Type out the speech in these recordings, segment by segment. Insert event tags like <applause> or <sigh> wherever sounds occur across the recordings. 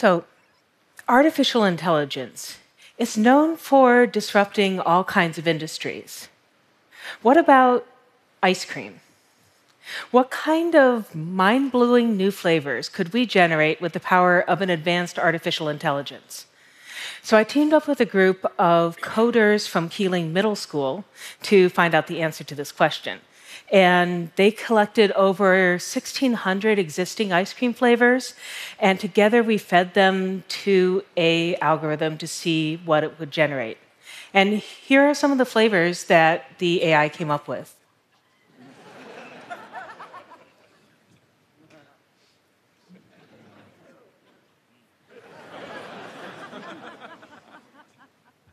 So, artificial intelligence is known for disrupting all kinds of industries. What about ice cream? What kind of mind blowing new flavors could we generate with the power of an advanced artificial intelligence? So I teamed up with a group of coders from Kealing Middle School to find out the answer to this question. And they collected over 1,600 existing ice cream flavors, and together we fed them to a algorithm to see what it would generate. And here are some of the flavors that the AI came up with.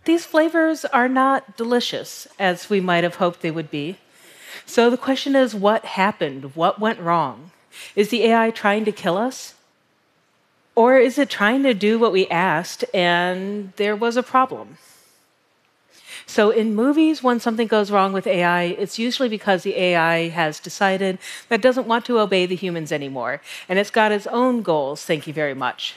These flavors are not delicious as we might have hoped they would be. So the question is what happened? What went wrong? Is the AI trying to kill us? Or is it trying to do what we asked and there was a problem? So, in movies, when something goes wrong with AI, it's usually because the AI has decided that doesn't want to obey the humans anymore, and it's got its own goals, thank you very much.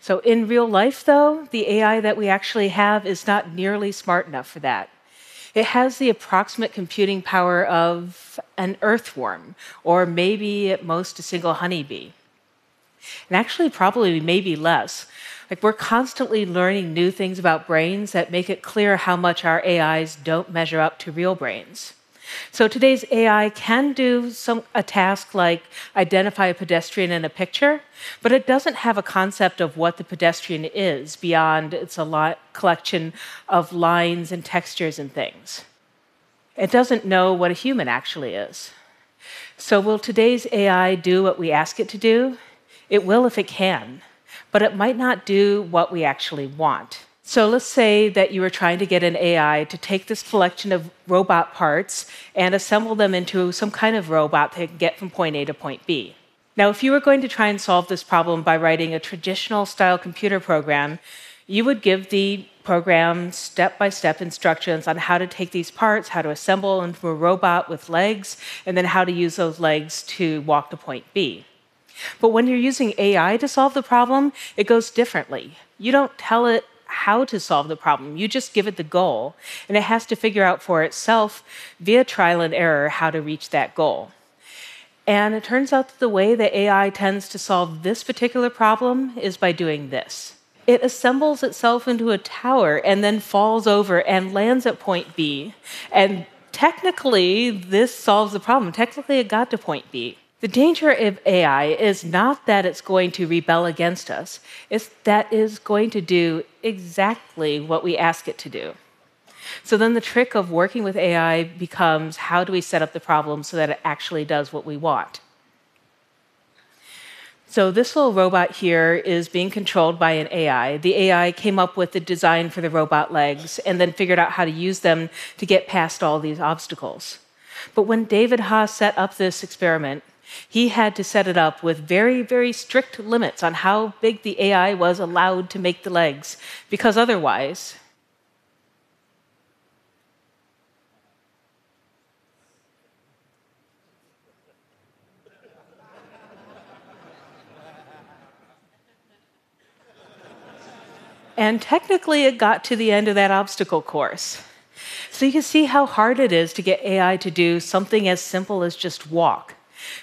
So, in real life, though, the AI that we actually have is not nearly smart enough for that. It has the approximate computing power of an earthworm, or maybe at most a single honeybee. And actually, probably maybe less. Like, we're constantly learning new things about brains that make it clear how much our AIs don't measure up to real brains. So today's AI can do some, a task like identify a pedestrian in a picture, but it doesn't have a concept of what the pedestrian is beyond it's a lot, collection of lines and textures and things. It doesn't know what a human actually is. So will today's AI do what we ask it to do? It will if it can, but it might not do what we actually want. So let's say that you were trying to get an AI to take this collection of robot parts and assemble them into some kind of robot that can get from point A to point B. Now, if you were going to try and solve this problem by writing a traditional style computer program, you would give the program step by step instructions on how to take these parts, how to assemble into a robot with legs, and then how to use those legs to walk to point B. But when you're using AI to solve the problem, it goes differently. You don't tell it how to solve the problem. You just give it the goal, and it has to figure out for itself via trial and error how to reach that goal. And it turns out that the way that AI tends to solve this particular problem is by doing this. It assembles itself into a tower and then falls over and lands at point B. And technically, this solves the problem. Technically, it got to point B. The danger of AI is not that it's going to rebel against us, it's that it's going to do exactly what we ask it to do. So then the trick of working with AI becomes how do we set up the problem so that it actually does what we want? So this little robot here is being controlled by an AI. The AI came up with the design for the robot legs and then figured out how to use them to get past all these obstacles. But when David Ha set up this experiment, he had to set it up with very, very strict limits on how big the AI was allowed to make the legs, because otherwise, And technically, it got to the end of that obstacle course. So you can see how hard it is to get AI to do something as simple as just walk.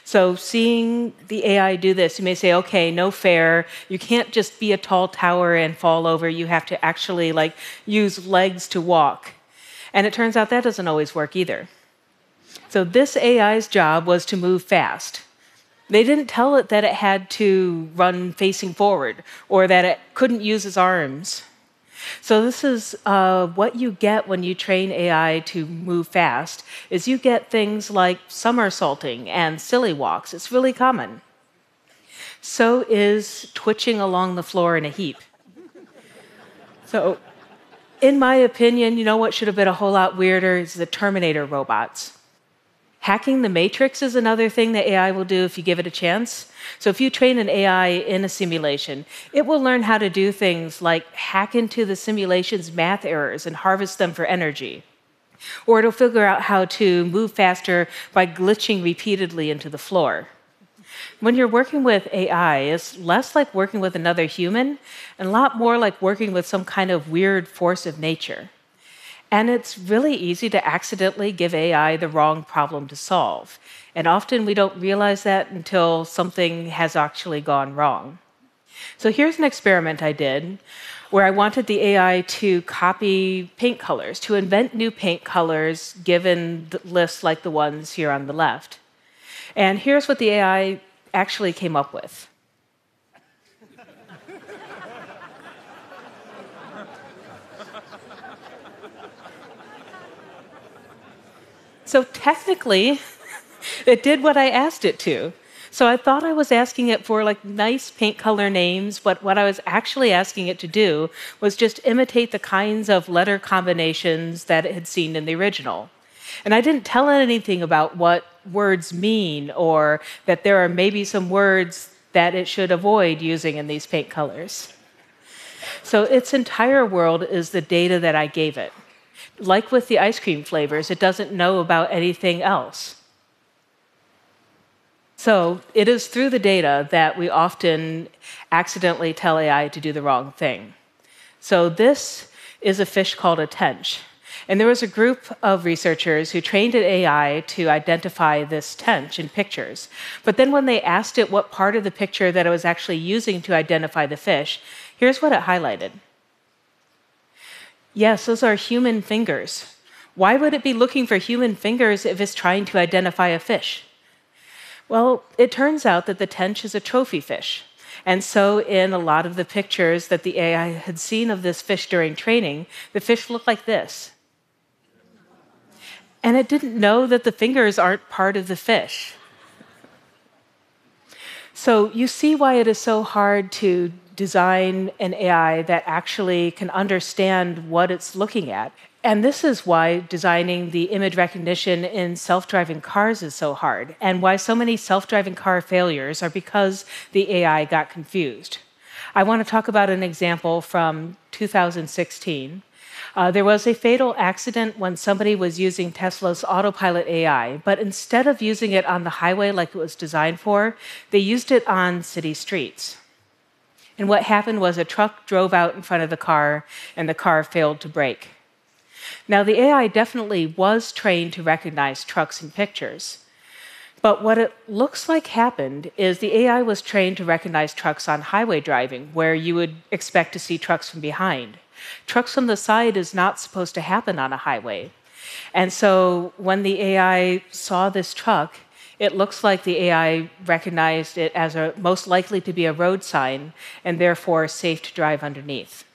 So seeing the AI do this, you may say, okay, no fair. You can't just be a tall tower and fall over. You have to actually like use legs to walk. And it turns out that doesn't always work either. So this AI's job was to move fast. They didn't tell it that it had to run facing forward or that it couldn't use its arms. So this is uh, what you get when you train AI to move fast. Is you get things like somersaulting and silly walks. It's really common. So is twitching along the floor in a heap. So, in my opinion, you know what should have been a whole lot weirder is the Terminator robots. Hacking the matrix is another thing that AI will do if you give it a chance. So, if you train an AI in a simulation, it will learn how to do things like hack into the simulation's math errors and harvest them for energy. Or it'll figure out how to move faster by glitching repeatedly into the floor. When you're working with AI, it's less like working with another human and a lot more like working with some kind of weird force of nature. And it's really easy to accidentally give AI the wrong problem to solve. And often we don't realize that until something has actually gone wrong. So here's an experiment I did where I wanted the AI to copy paint colors, to invent new paint colors given lists like the ones here on the left. And here's what the AI actually came up with. So technically, <laughs> it did what I asked it to. So I thought I was asking it for like nice paint color names, but what I was actually asking it to do was just imitate the kinds of letter combinations that it had seen in the original. And I didn't tell it anything about what words mean or that there are maybe some words that it should avoid using in these paint colors. So its entire world is the data that I gave it. Like with the ice cream flavors, it doesn't know about anything else. So it is through the data that we often accidentally tell AI to do the wrong thing. So this is a fish called a tench. And there was a group of researchers who trained an AI to identify this tench in pictures. But then when they asked it what part of the picture that it was actually using to identify the fish, here's what it highlighted. Yes, those are human fingers. Why would it be looking for human fingers if it's trying to identify a fish? Well, it turns out that the tench is a trophy fish. And so, in a lot of the pictures that the AI had seen of this fish during training, the fish looked like this. And it didn't know that the fingers aren't part of the fish. So, you see why it is so hard to design an AI that actually can understand what it's looking at. And this is why designing the image recognition in self driving cars is so hard, and why so many self driving car failures are because the AI got confused. I want to talk about an example from 2016. Uh, there was a fatal accident when somebody was using Tesla's autopilot AI, but instead of using it on the highway like it was designed for, they used it on city streets. And what happened was a truck drove out in front of the car, and the car failed to brake. Now, the AI definitely was trained to recognize trucks in pictures. But what it looks like happened is the AI was trained to recognize trucks on highway driving, where you would expect to see trucks from behind. Trucks from the side is not supposed to happen on a highway. And so when the AI saw this truck, it looks like the AI recognized it as a most likely to be a road sign and therefore safe to drive underneath.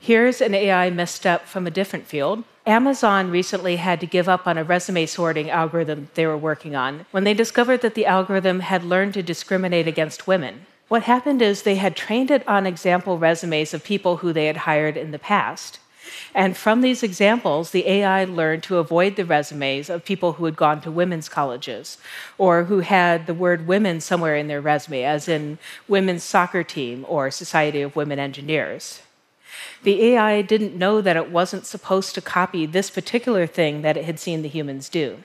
Here's an AI misstep from a different field. Amazon recently had to give up on a resume sorting algorithm they were working on when they discovered that the algorithm had learned to discriminate against women. What happened is they had trained it on example resumes of people who they had hired in the past. And from these examples, the AI learned to avoid the resumes of people who had gone to women's colleges or who had the word women somewhere in their resume, as in women's soccer team or Society of Women Engineers. The AI didn't know that it wasn't supposed to copy this particular thing that it had seen the humans do.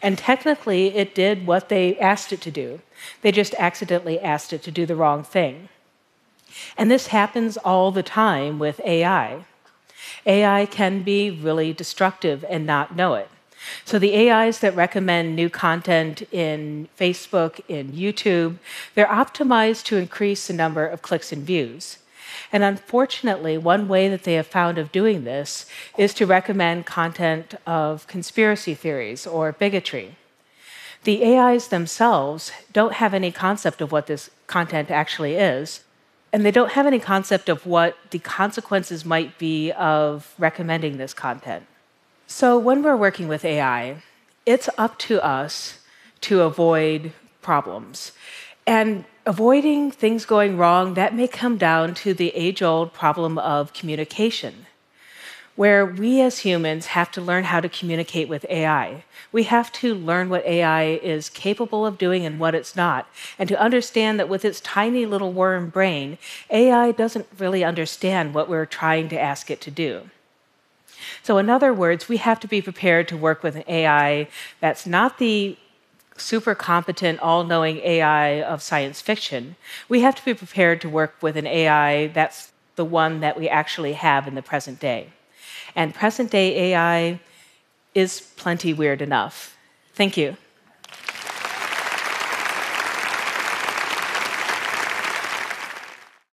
And technically, it did what they asked it to do. They just accidentally asked it to do the wrong thing. And this happens all the time with AI. AI can be really destructive and not know it. So the AIs that recommend new content in Facebook, in YouTube, they're optimized to increase the number of clicks and views. And unfortunately, one way that they have found of doing this is to recommend content of conspiracy theories or bigotry. The AIs themselves don't have any concept of what this content actually is, and they don't have any concept of what the consequences might be of recommending this content. So, when we're working with AI, it's up to us to avoid problems. And avoiding things going wrong, that may come down to the age old problem of communication, where we as humans have to learn how to communicate with AI. We have to learn what AI is capable of doing and what it's not, and to understand that with its tiny little worm brain, AI doesn't really understand what we're trying to ask it to do. So, in other words, we have to be prepared to work with an AI that's not the super competent, all knowing AI of science fiction. We have to be prepared to work with an AI that's the one that we actually have in the present day. And present day AI is plenty weird enough. Thank you.